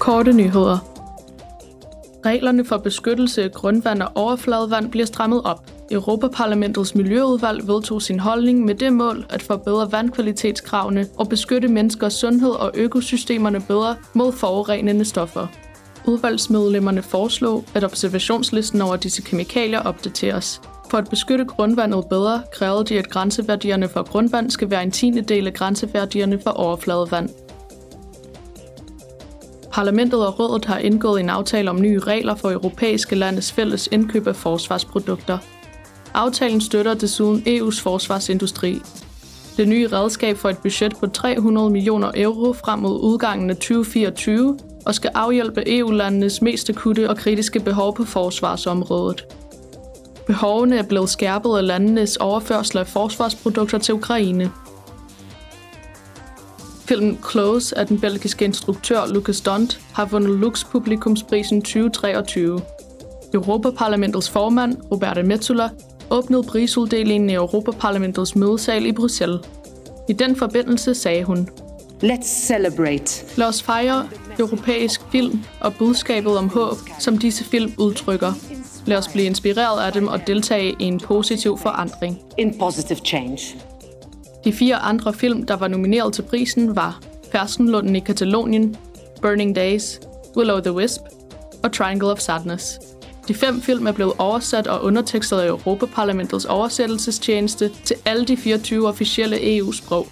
Korte nyheder. Reglerne for beskyttelse af grundvand og overfladevand bliver strammet op. Europaparlamentets Miljøudvalg vedtog sin holdning med det mål at forbedre vandkvalitetskravene og beskytte menneskers sundhed og økosystemerne bedre mod forurenende stoffer. Udvalgsmedlemmerne foreslog, at observationslisten over disse kemikalier opdateres. For at beskytte grundvandet bedre, krævede de, at grænseværdierne for grundvand skal være en tiende del af grænseværdierne for overfladevand. Parlamentet og rådet har indgået en aftale om nye regler for europæiske landes fælles indkøb af forsvarsprodukter. Aftalen støtter desuden EU's forsvarsindustri. Det nye redskab får et budget på 300 millioner euro frem mod udgangen af 2024 og skal afhjælpe EU-landenes mest akutte og kritiske behov på forsvarsområdet. Behovene er blevet skærpet af landenes overførsel af forsvarsprodukter til Ukraine. Filmen Close af den belgiske instruktør Lucas Dont har vundet Lux Publikumsprisen 2023. Europaparlamentets formand, Roberta Metsola, åbnede prisuddelingen i Europaparlamentets mødesal i Bruxelles. I den forbindelse sagde hun, Let's celebrate. Lad os fejre europæisk film og budskabet om håb, som disse film udtrykker. Lad os blive inspireret af dem og deltage i en positiv forandring. In positive change. De fire andre film, der var nomineret til prisen, var Ferskenlunden i Katalonien, Burning Days, Willow the Wisp og Triangle of Sadness. De fem film er blevet oversat og undertekstet af Europaparlamentets oversættelsestjeneste til alle de 24 officielle EU-sprog.